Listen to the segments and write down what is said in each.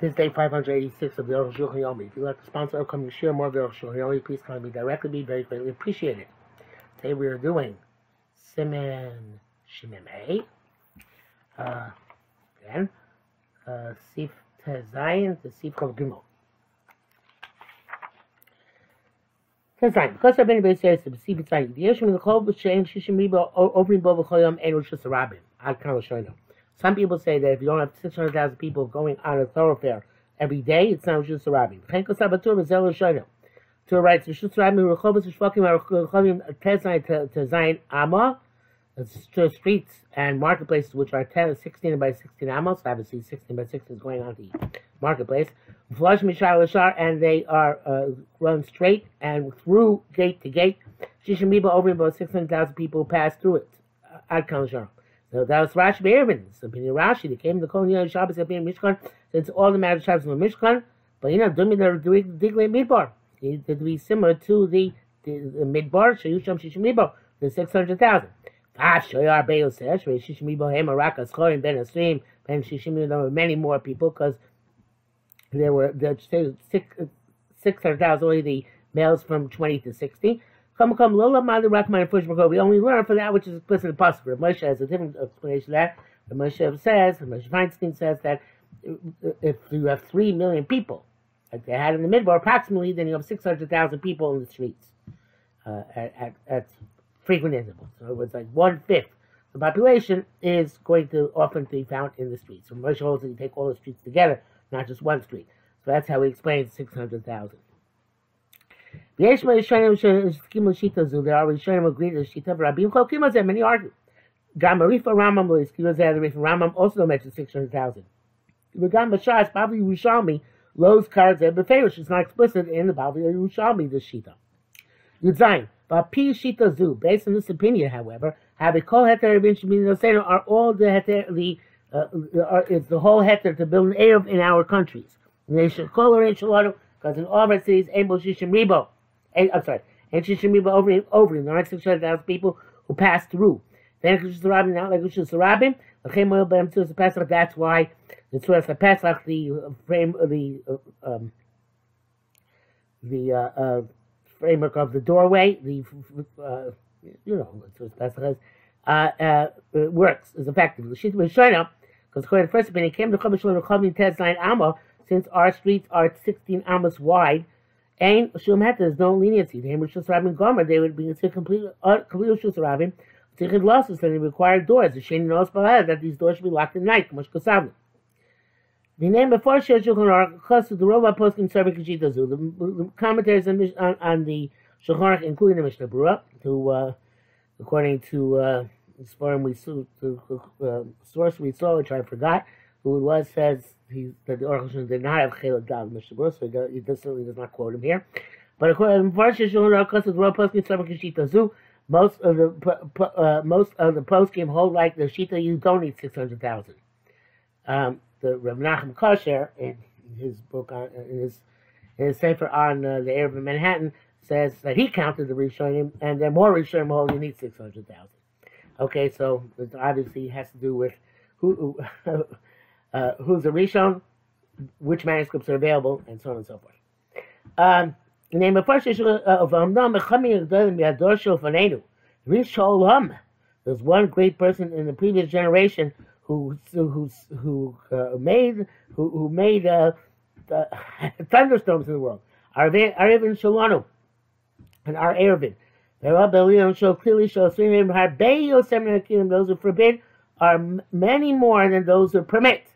This is day 586 of the Aruch. If you'd like to sponsor upcoming share more of the Aruch please contact me directly. Be very greatly appreciated. Today we are doing Simen Shimem Hey. Uh, again, uh, Sif Tezayin to Sif Chav Gimel. Tezayin. Because I've been says to Sif Tezayin. The Yeshua of the Chol B'Shem Shishim Ribo Opening Bo V'Choyam Ein Rosh Hashanah. Ad Kan L'Shoyno. Some people say that if you don't have 600,000 people going on a thoroughfare every day, it's not Rishus Rabbi. Chenko Sabatur Bezel Shoino. To writes Rishus Rabbi Rechovas Shvakim Rechovim Tezai to Amma. To streets and marketplaces which are 10, 16 by 16 amos. Obviously, 16 by 16 is going on the marketplace. Flush Mishar Lashar, and they are uh, run straight and through gate to gate. Shishimiba over about 600,000 people pass through it. Ad Kalashar. So that was Rashi Be'ervin. It's the opinion Rashi. They came to Kol Yom Shabbos opinion Mishkan. Since all the marriage tribes were Mishkan, but you know, Dumi Digle Midbar. To be similar to the, the, the Midbar, Shayusham Shishim Midbar, the 600,000. Vash Shoyar Be'o says, Shishim Midbar Hem Arakas Chorim Ben Asrim, Ben Shishim Midbar, there were many more people because there were the 600,000 only the males from 20 to 60. Come, Lola Mali Rakman and We only learn from that which is explicit in possible. Moshe has a different explanation of that. Moshe says, Moshe Feinstein says that if you have three million people, like they had in the Midbar, approximately, then you have 600,000 people in the streets uh, at, at, at, frequent intervals. So it was like one fifth the population is going to often be found in the streets. So Moshe holds that you take all the streets together, not just one street. So that's how he explains 600,000. The Yeshma Yishayim Sheskim Lashita Zu, there are Yishayim agreed to Shita, but Rabbi Chokim Azeh, many argue. Gam Arif Ramam Lo Yiskim Azeh, Arif Ramam also mention 600,000. The Gam Bashas, Bavli Yerushalmi, Lowe's cards and Beferish it's not explicit in the Bavli Yerushalmi, the Shita. Yudzayin, Vapi Shita Zu, based on this opinion, however, Habikol Heter Rabin Shemin Yoseno are all the Heter, the, uh, is the whole Heter to build an Arab in our countries. Nation Kol Arab Shalom, because in all Auburn City is able Shishimibo. Eh, I'm sorry, and Shishimibo over and over again. There are 600,000 people who pass through. Then Kushus Rabin, not like Kushus Rabin. Okay, well, but I'm still the Pesach. That's why the Torah the uh, Pesach, uh, the frame, the um, the uh, uh, framework of the doorway, the uh, you know, the Pesach has, uh, uh, works is effective. The Shishimibo because according to the first opinion, it came to Chavish Lord Chavin Tez Line Amo since our streets are 16 Ammas wide and Shum Het, there's no leniency. The Rishus Rabin Gomer, they would be considered complete, uh, complete Rishus Rabin. Tichid losses, then they require doors. The Shani knows that these doors should be locked at night. Kamash Kosavli. The name before Shulchan Aruch, to the Rova posting serving Kashita Zu. The commentaries on, on, on the Shulchan including the Mishnah Berurah, who, uh, according to, uh, uh, source we saw, which I forgot, who it was, says he, that the Aruch did not have Chelak Dal Mishabur, so he, he does, certainly does not quote him here. But according to most of the uh, most of the poskim hold like the shita you don't need six hundred thousand. Um, the Rav Nachum Kosher in his book on in his in his sefer on uh, the Arab of Manhattan says that he counted the Rishonim and there more Rishonim hold you need six hundred thousand. Okay, so it obviously has to do with who uh, who's a Rishon, which manuscripts are available, and so on and so forth. Um, the name of Amnam Risholam. There's one great person in the previous generation who who who uh, made who, who made uh, uh, thunderstorms in the world. Arvin Shalanu and our. The names. Those who forbid are many more than those who permit.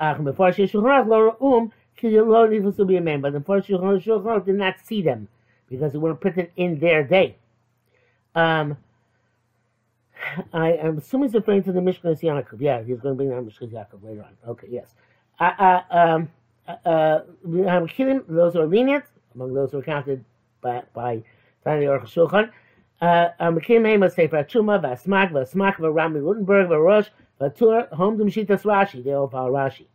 Um, before Shulchan Aruch um lo needless to be a man, but the first Shulchan Aruch did not see them because they weren't printed in their day. Um, I am assuming he's referring to the Mishkan Yaakov. Yeah, he's going to bring down Mishkan Yaakov later on. Okay, yes. Uh, uh, um, uh, uh those who are lenient, among those who are counted by by the Aruch Shulchan. Mekim Hema Sefer Chuma, Vasmak, Vasmak, Rami Rutenberg, Varosh, Vatur, Home to Mishitas Rashi, all follow Rashi.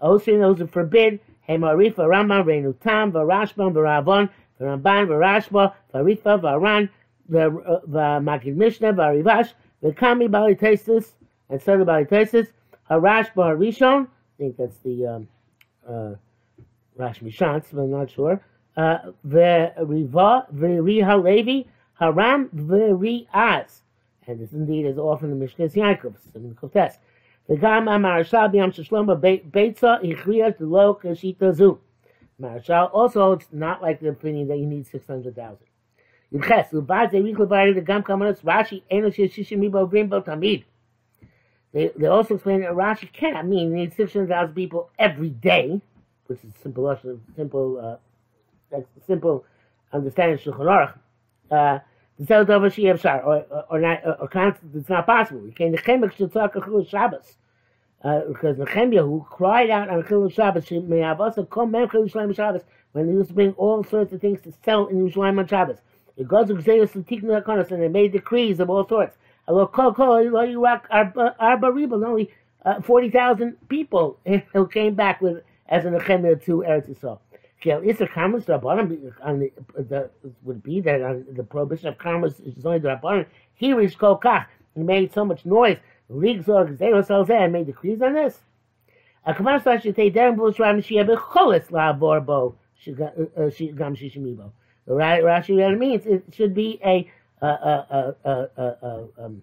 Also, those who forbid, Hemarifa, Rambam, Reinu Tam, Varashbam, Varavon, Varamban, Varashba, Varifa, Varan, Magid Mishnah, Varivash, Vikami, Bali Tesis, and Sada Bali Tesis, Harash, Harishon, I think that's the um, uh, Rash Mishantz, but I'm not sure. Uh, V'riva, v'riha Levi, haram v'ri'az and this indeed is often the Mishnah Yaakov, in the Kotes. The Gam Amarashal B'Yam Shlomo Beitza Ichriya Delo Kashita Zu. Marashal also it's not like the opinion that you need 600,000. Yibches, Ubaz Erich Levari, the Gam Kamanos, Rashi, Enosh Yeshishim Mibo Grimbo They, they also explain that Rashi cannot mean you need 600,000 people every day, which is simple, simple, uh, simple understanding of Shulchan Aruch. Uh, the or, or, not, or, or it's not possible. You the should talk a Shabbos. Uh, because Nehemiah, who cried out on Chilul Shabbos, may have also come Mem Chilul Shabbos Shabbos, when they used to bring all sorts of things to sell in Yerushalayim on Shabbos. It goes to Xeus and Tiknu HaKonos, and they made decrees of all sorts. Hello, Kol Kol, Iraq, Arba Riba, only uh, 40,000 people who came back with as a Nehemiah to Eretz Yisrael. Kiel Isser Karmas Rabbanim on the, the would be that on the prohibition of Karmas is only the Rabbanim. He reached Kol Kach. He made so much noise leagues or and made decrees on this. A kavan slash should take down bull shram shia becholis la borbo shigam shishimibo. Rashi that means it should be a uh, uh, um, a a a a um,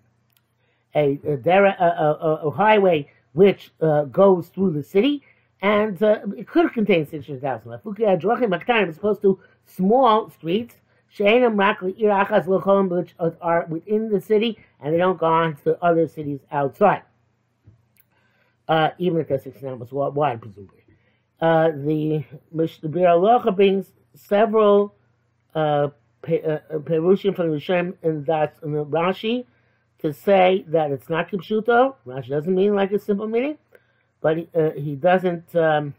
a, a, a, highway which uh, goes through the city, and uh, it could contain 600,000. Lafuki is supposed to small streets which are within the city, and they don't go on to other cities outside. Uh, even if that's examples wide, presumably. Uh, the Mishnah Alocha brings several uh, Perushim from the Rishonim and that's in the Rashi to say that it's not Kipshuto. Rashi doesn't mean like a simple meaning, but he, uh, he doesn't um,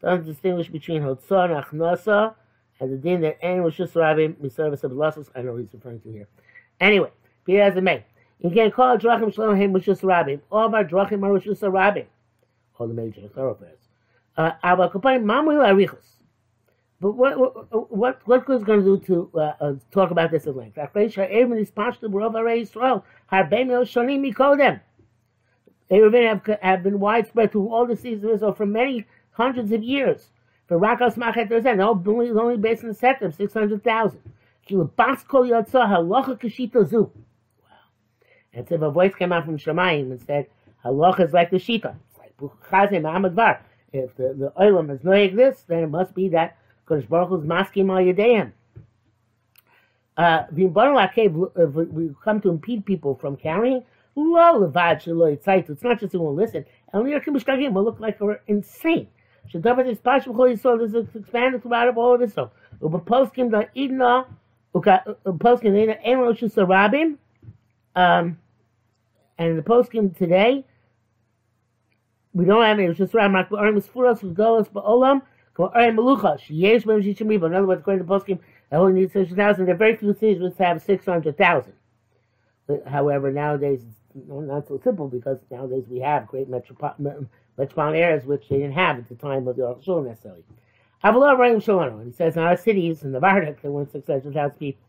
doesn't distinguish between Hotzah and Achnasa and the din that any Rishus Rabbim Miservis of Lassos, I know he's referring to here. Anyway, be as it may. You can call Drachim Shalom Him Rishus Rabbim. All of our Drachim are Rishus Rabbim. All the major thoroughfares. Uh, Abba Kapanim Mamul Arichus. But what what what what is going to do to uh, uh, talk about this at length? Afresh ha'ervin is pashtu b'rov harei Yisrael harbei mil shonim mikodem. Eruvin have have been widespread through all the seasons of Israel for many hundreds of years. For Rakos Machet Rozen, no, only, only based in the of 600,000. Kilu Basko Yotza Halacha Kashita Zu. Wow. And so a voice came out from Shemayim and said, Halacha is like the Shita. It's like. If the, the Olam is like this, then it must be that Kodesh Baruch Hu is masking al Yadeim. Uh, if we come to impede people from carrying, it's not just they won't listen. El Yerkim Mishkagim will look like we're insane. Shadabat is Pashim Chol Yisrael. This is expanded throughout all of Israel. Ubapolskim da Idna. Ubapolskim uh, da Idna. Emeloshu Sarabim. Um, and the poskim today, we don't have it. It's just around Makbu Arim Sfuros Golas Ba'olam Arim Melucha Sheyesh Mem Shishimiba. In other words, according to the I only need six thousand. There are very few cities which have six hundred thousand. However, nowadays not so simple because nowadays we have great metropolitan metropolitan areas which they didn't have at the time of the Aruch necessarily. Avalor Rayim Shalom, and he says in our cities, in the Vardak, there weren't 600,000 people.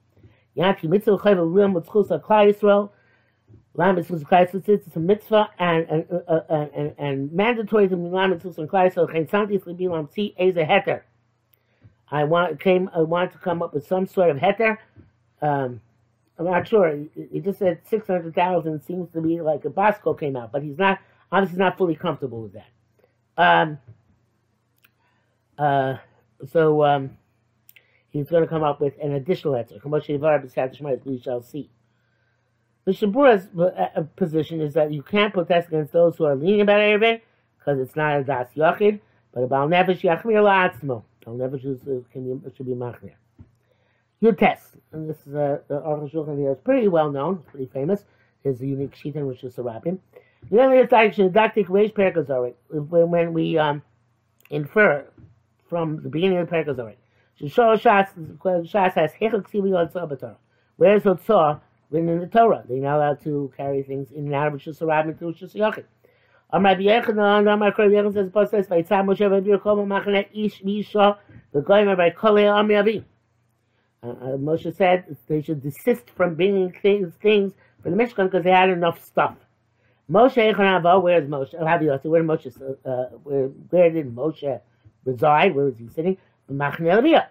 Yanki mitzvah chayv lim with chus klal Yisrael. Lam mitzvah klal Yisrael. It's a mitzvah and and, uh, uh, and, and mandatory to lam mitzvah klal Yisrael. Chen santi be lam tzi eze heter. I want came. I want to come up with some sort of heter. Um, I'm not sure. He just said six hundred thousand seems to be like a Bosco came out, but he's not obviously not fully comfortable with that. Um, uh, so um, he's going to come up with an additional answer. We shall see. The Shabura's uh, uh, position is that you can't protest against those who are leaning about Erevin because it's not a Das Yachid, but about Nefesh Yachmir La'atzmo. Al Nefesh should be Machmir. Your test, and this is a, the Aruch Shulchan here is pretty well known, pretty famous. His unique sheet in which is the Sarabim. The only section didactic Reish Perkazorik, when we um, infer from the beginning of the Perkazorik. Shishor Shas, has Hechel Ksivi Yotzah B'Torah. Where's Yotzah written in the Torah? They're not allowed to carry things in and out of Rishus Harabim through Rishus Yochid. Amar B'Yechanan, Amar Kor Yechon says, Paul says, Vaytzah Moshe V'Bir Kol Machane Ish V'Yisha V'Goyim V'Bay Kolei Am Yavi. Uh, uh, Moshe said they should desist from bringing things, things for the Mishkan because they had enough stuff. Moshe Echanavo, where's Moshe? Oh, Haviyasi, where Moshe, uh, where, where did Moshe reside? Where was he sitting? Machne Levia,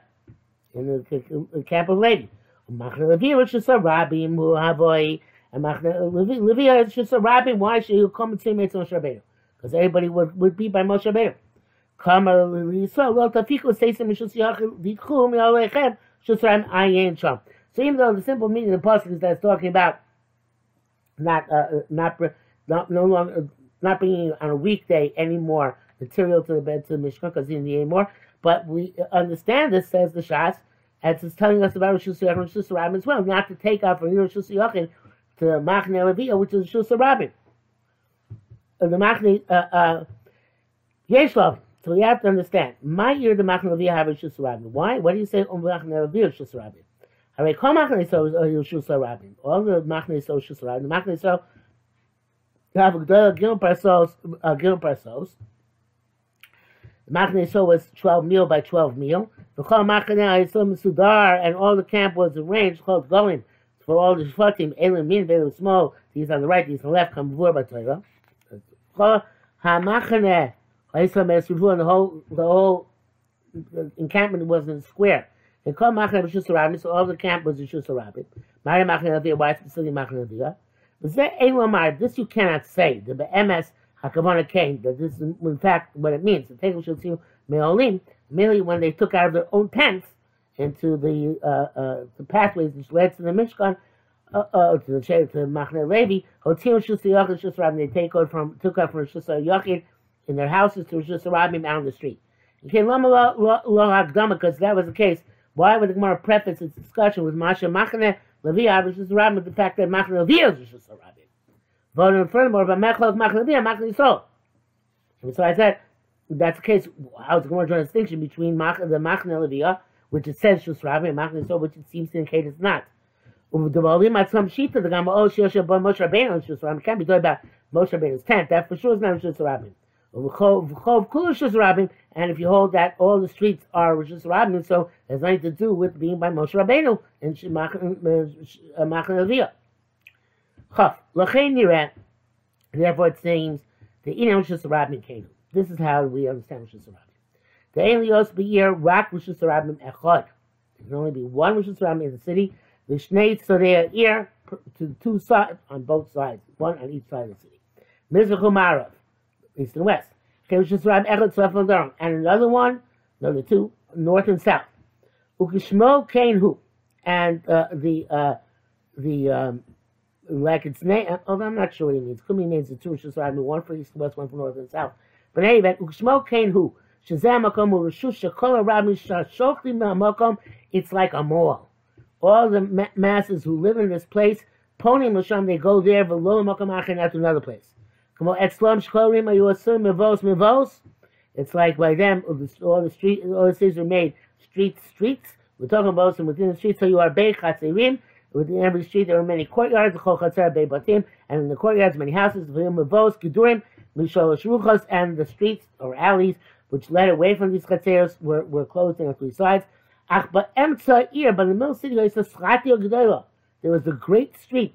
in the, camp of Levi. Machne Levia, which is a rabbi, Muhavoi, and Machne Levia is just a rabbi. Why should he come and say Moshe Rabbeinu? Because everybody would, would be by Moshe Rabbeinu. Come Lisa, well, Tafiku says to Mishus Yachil, Dikhu, Mialechem, Shusram Ayin Sham. So even though the simple meaning of the pasuk is that it's talking about not uh, not not no longer not bringing on a weekday anymore material to the bed to the Mishkan because in the anymore, but we understand this says the Shas as it's telling us about Rosh and Rosh as well, not to take off from Rosh Hashanah to Machne Leviyah, which is Rosh. The Machne uh, uh, Yeshlav. So you have to understand. My ear the Machne Leviyah have Rosh Hashanah. Why? What do you say on Machne Leviyah Rosh Hashanah? Hare kol machne so Yeshua Rabin. All the machne so Yeshua Rabin. The so you have a gil parsos, uh, gil parsos. The machne so was twelve meal by twelve meal. The kol machne Yisrael Sudar, and all the camp was arranged called going for all the shvatim. Elim min, Elim small. These on the right, these on the left. Come before by Torah. Hamachne Yisrael and the whole the whole encampment was in square. They call Machne Rishus Rabbi, so all the camp was Rishus Rabbi. Mary Machne Aviyah, why specifically Machne Aviyah? But this you cannot say. The Be'emes Hakavana came, that this is in fact what it means. The Tegel see Me'olim, merely when they took out of their own tents into the uh, uh, the pathways which led to the Mishkan, uh, uh, to the to Machne Levi, Hotil Shus Yachid Shus they take out from took out from Shus Yachid in their houses to Rabbi out on the street. Okay, Lama Lo Hakdama, because that was the case. Why would the Gemara preface its discussion with Masha Machane Levi, is Rabbi, with the fact that Machane Levi is Rosh Rabbi? But in furthermore, but Mechlok Machane Levi, Machane Yisrael. And so I said, that's the case. How is the Gemara drawing a distinction between the Machane Levi, which it says Rosh Rabbi, and Machane Yisrael, which it seems to indicate it's not. The Balim at some sheet of the Gamma, oh, Shosha, Moshe Rabbeinu, Rosh Rabbi, can't be talking about Moshe Rabbeinu's tent. That for sure is not Rosh Rabbi. And if you hold that all the streets are Rosh Hashanah, so it has nothing to do with being by Moshe Rabbeinu and Machan uh, Aviyah. Chaf. Lachain Nireh. Therefore it seems the Ina Rosh Hashanah came. This is how we understand Rosh Hashanah. The Elios Be'ir Rak Rosh Hashanah Echad. There can only be one Rosh Hashanah in the city. The Shnei Tzorei ear to two sides, on both sides, one on each side of the city. Mizrach east and west. And another one, another two, north and south. Ukishmo Kain Hu. And uh, the, uh, the, um, like its name, uh, although I'm not sure what he means. Could be names the two Rabbi, one for east and west, one for north and south. But anyway, Ukishmo Kain Hu. Shazam Makom Rishus Rabbi Shashokli Makom. It's like a mall. All the ma- masses who live in this place, Pony Masham, they go there, Velo Makom Achin, to another place. It's like by them, all the street, all the cities are made street streets. We're talking about some within the streets. So you are Beit Chatzerim. Within every street there are many courtyards. And in the courtyards, many houses. Mevos, Gedurim, Misholosh Ruchos, and the streets or alleys which led away from these chatzeros were, were closed on three sides. Ach, but Emtza but in the middle city, there was a great street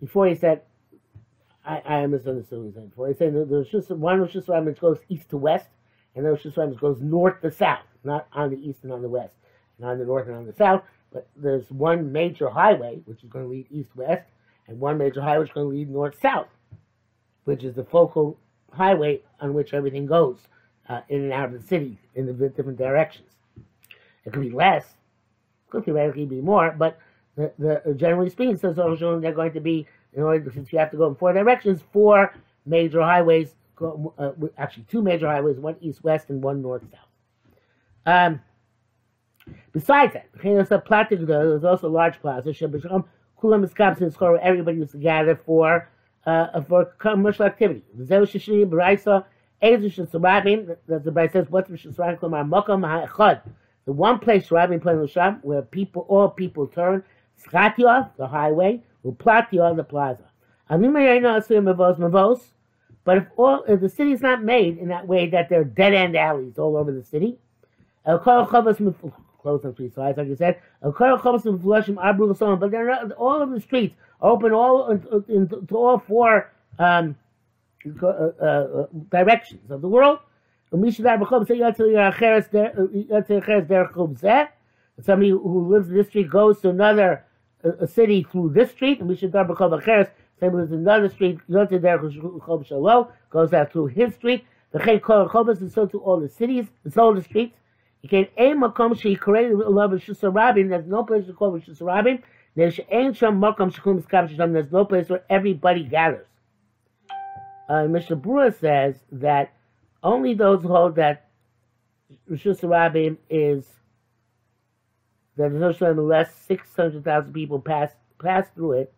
before he said, I, I misunderstood what he said before. He said there's just one Rosh Hashanah which goes east to west, and the Rosh Hashanah goes north to south, not on the east and on the west, not on the north and on the south, but there's one major highway which is going to lead east west, and one major highway which is going to lead north south, which is the focal highway on which everything goes uh, in and out of the city in the different directions. It could be less, it could theoretically be more, but the, the, generally speaking, says Rosh they're going to be, in order, since you have to go in four directions, four major highways, uh, actually two major highways, one east-west and one north-south. Um, besides that, there was also a large plaza, everybody used to gather for uh, for commercial activity. That's the Braisa says, what's Rishon Sarabim? Klamar. The one place Rabbi put in where people, all people turn, Schatioth, the highway, Uplatioth, the plaza. But if all if the city is not made in that way that there are dead end alleys all over the city, close on three sides, like you said. But they're not, all of the streets are open all into, all four um, uh, uh, directions of the world. Somebody who lives in this street goes to another a city through this street, and we should dar b'chol acheres. Same with another street, yotzei derech chol shalo goes out through his street. The chay kol chobas and so to all the cities, it's all the streets. You can aim makom she created love of shusarabim. There's no place to call it shusarabim. There's ain't makom shekum skam There's no place where everybody gathers. Uh, Mishnah Berurah says that only those who hold that Rishus Rabim is that the unless 600,000 people pass pass through it,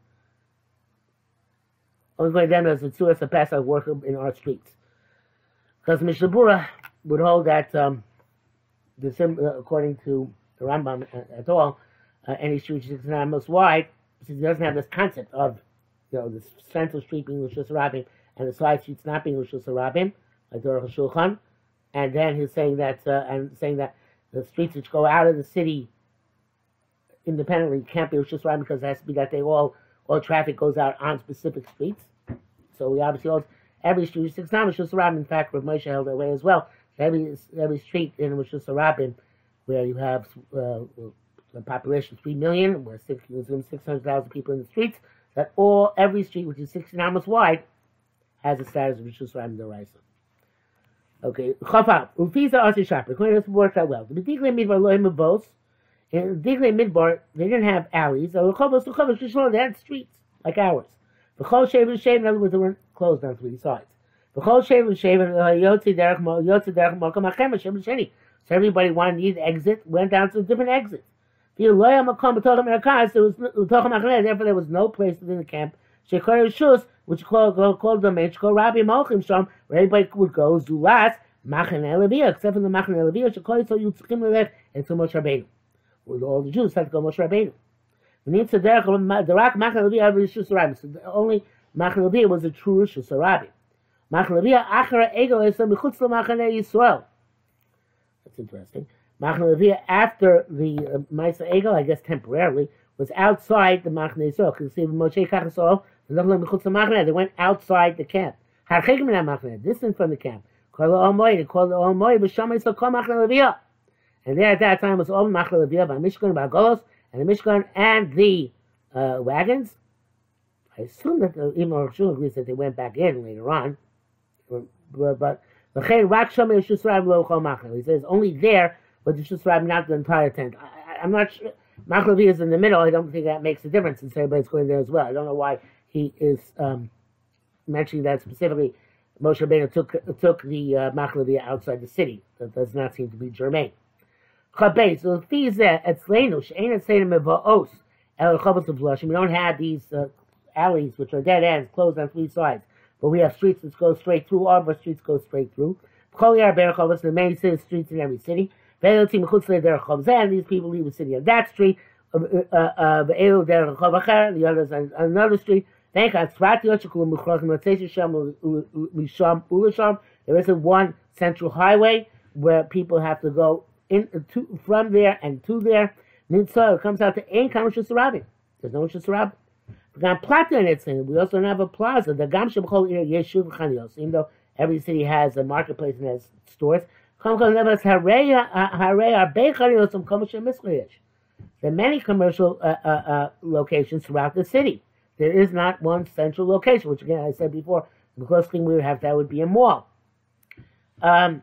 only going down as a two as a pass out worker in our streets. Because Mishnah Berurah would hold that, um, the sim, uh, according to the Rambam uh, at all, uh, any street is not most wide, since it doesn't have this concept of, you know, the central street being Rosh Rabim and the side streets not being Rosh Rabim, like the Shulchan. And then he's saying that, uh, and saying that the streets which go out of the city independently can't be Rosh Hashanah because it has to be that they all all traffic goes out on specific streets. So we obviously hold every street six times Rosh Hashanah. In fact, Rav Moshe held that way as well. Every every street in Rosh Hashanah where you have uh, a population three million, where six six hundred thousand people in the streets, that all every street which is sixteen miles wide has a status of Rosh Hashanah Deraisa. Okay, Chafab. Ufisa Asi Shopper. According to this works out well. The B'digle Midbar Loim Bos in Midbar, they didn't have alleys. They had streets like ours. The Chol Shaven Shaven, in other words, they weren't closed on three sides. The Chol Shaven Shaven, uh, Yotzi Derech Yotzi Derech Malkam Hachem Hashem Sheni. So everybody wanted to exit, went down to a different exit. There therefore there was no place within the camp. Shekar Shus, which called called the Mechko Rabbi Malchim Shom, where everybody would go Zulas, Machan Elabia, except for the Machan Elabia, Shekar so you tzkim lelech and so much Rabbeinu with all the Jews had to go Moshe Rabbeinu. The rak Machan Levi every Rishus Rabbi. So the only Machan Levi was a true Rishus Rabbi. Machan Levi achara ego is michutz lemachane Yisrael. That's interesting. Machan Levi after the uh, Maisa Ego, I guess temporarily, was outside the Machane Yisrael. Because see, Moshe Kachasol, they went outside the camp. Distant from the camp. Call the Almighty, call the Almighty, but Shammai so call Machan Levi. And there at that time was all Machal by Mishkan, by Golos, and the Mishkan and the uh, wagons. I assume that the Imam Shul agrees that they went back in later on. But, he says only there, but the Shusrab not the entire tent. I, am not sure. Machlevi is in the middle. I don't think that makes a difference since everybody's going there as well. I don't know why he is um, mentioning that specifically. Moshe Rabbeinu took took the uh, outside the city. That does not seem to be germane. Chabez. So the that etzlenu she'ain etzlenu mevaos el chabos We don't have these uh, alleys which are dead ends, closed on three sides, but we have streets which go straight through. All of our streets go straight through. Kolyar berachavos the main city streets in every city. Ve'elti mechutzle and These people leave the city on that street. Ve'elu derachav. The others on another street. Thank God. There isn't one central highway where people have to go in to, from there and to there. Nitzah comes out to Ein Kam Shusarabim. There's no Shusarabim. Gam Plata in it, we also don't have a plaza. The Gam Shemchol Yeshuv Chanios, even though every city has a marketplace and has stores. There are many commercial uh, uh, uh, locations throughout the city. There is not one central location, which again I said before, the closest thing we would have that would be a mall. Um,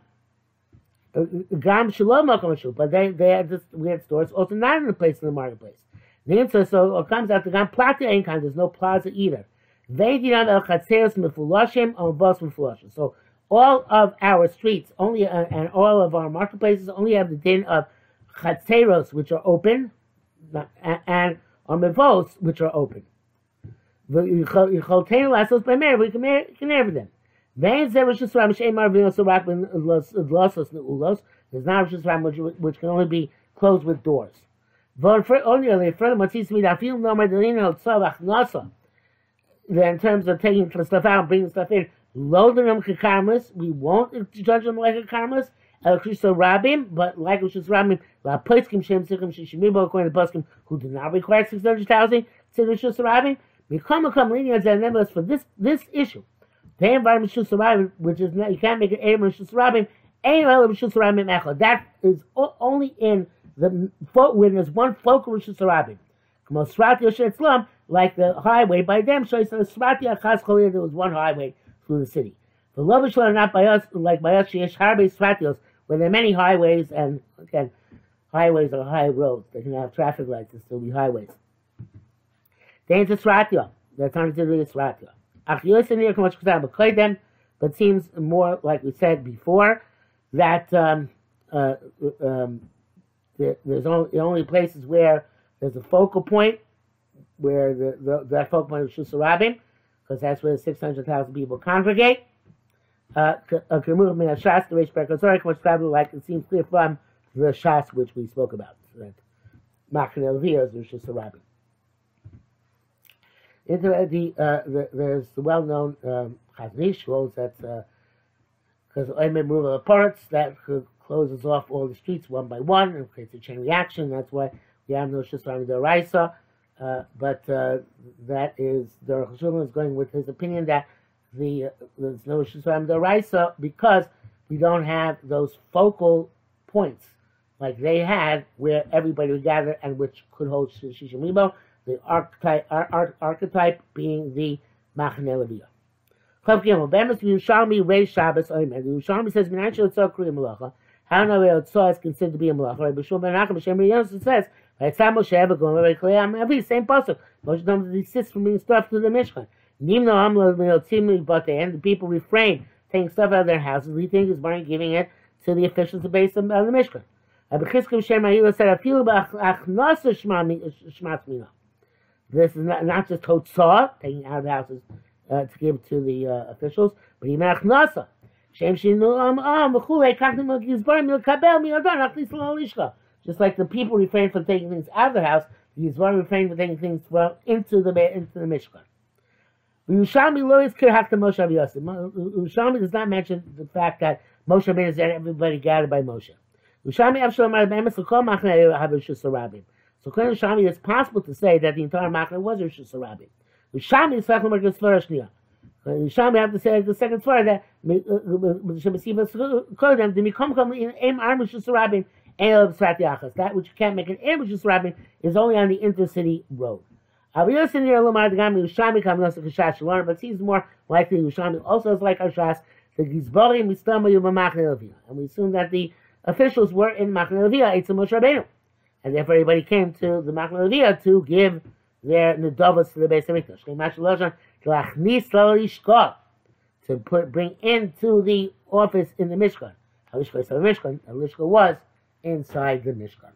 Gam Shalom but they they had this we had stores also not in the place in the marketplace. The answer so it comes out the Gam Plata ain't there's no plaza either. They did not el chatzeres mifulashim on bus mifulashim. So all of our streets only uh, and all of our marketplaces only have the din of chateros which are open, and, on mivos which are open. We can marry them. There's not a Ram which which can only be closed with doors. Then, in terms of taking the stuff out and bringing stuff in, loading them karmas, we won't judge them like kakamas, El Kristo Rabim, but like Rishis Rabim, La Poiskim Shem Sikim Shishimibo, according to poskim, who do not require 600,000, Sid Rishis Rabim, become a Kamlinians and members for this, this issue. The environment Rosh Rabim, which is not, you can't make an aim Rosh Rabim, ain't Rosh Rabim Echad. That is only in the when there's one focal Rosh Hashanah. Like the highway by them, so it's a Srati Achaz there was one highway through the city. The Lovish are not by us, like by us, Sheesh Harbe Sratios, where there are many highways, and again, highways are high roads. They can have traffic lights and still be highways. Then it's Sratio. They're considered Sratio. But seems more like we said before that um, uh, um, there's only, only places where there's a focal point, where the, the that focal point is Shusarabim, because that's where 600,000 people congregate. Uh, uh like it seems clear from the Shas which we spoke about. That Machan Elvia is Shusarabim. Into the, uh, the, there's the well-known um, Chazon Ish holds that because uh, Oimed Mura parts that closes off all the streets one by one and creates a chain reaction. That's why we have no Shusram Raisa. Uh, but uh, that is, the Rosh is going with his opinion that the uh, there's no Shusram Raisa because we don't have those focal points like they had where everybody would gather and which could hold Shishim the archetype, ar- archetype being the Machaneh Leviyah. Chav Gimel, Bemis Yerushalmi Reish Shabbos Oimer. The Yerushalmi says, Minan Shel Tzor Kriya Malacha. How do we know is considered to be a malach? Right, Bishul Ben Achim Hashem Yosef says, "Vaytzam Moshe Begon Vayklei Every same pasuk. Moshe doesn't desist from being stuff to the Mishkan. Nimno Amlo Meotzim But and the people refrain taking stuff out of their houses. We think is by giving it to the officials to base them on the Mishkan. Abchizkim Shem Ahila said, "Afilu b'achnasa shmat mina." This is not, not just totzah, taking out of the houses uh, to give to the uh, officials, but even achnasa. Just like the people refrain from taking things out of the house, the Yisrael refrain from taking things from into the into the Mishkan. Yerushalmi does not mention the fact that Moshe Rabbeinu is everybody gathered by Moshe. Yerushalmi Avshalom Be'emes l'kol machnei have Rishus Harabim. So to Yerushalmi, it's possible to say that the entire machnei was Rishus Harabim. Yerushalmi is talking about the Sfara Shniya. Sham we have to say the second story that Kodem the Mikom Kom in Aim Armish Surabim El Srat Yachas. That which you can't make an Armish Surabim is only on the intercity road. The but he's more likely Ushami also is like Ashas the Gizbori Mistama Yumamach Levia. And we assume that the officials were in Machne Levia, Eitzim Moshe Rabbeinu. And therefore everybody came to the Machne Levia to give their Nedavas to the base of Mikdash to put bring into the office in the Mishkan. Halishka is a Mishkan. Was inside the Mishkan.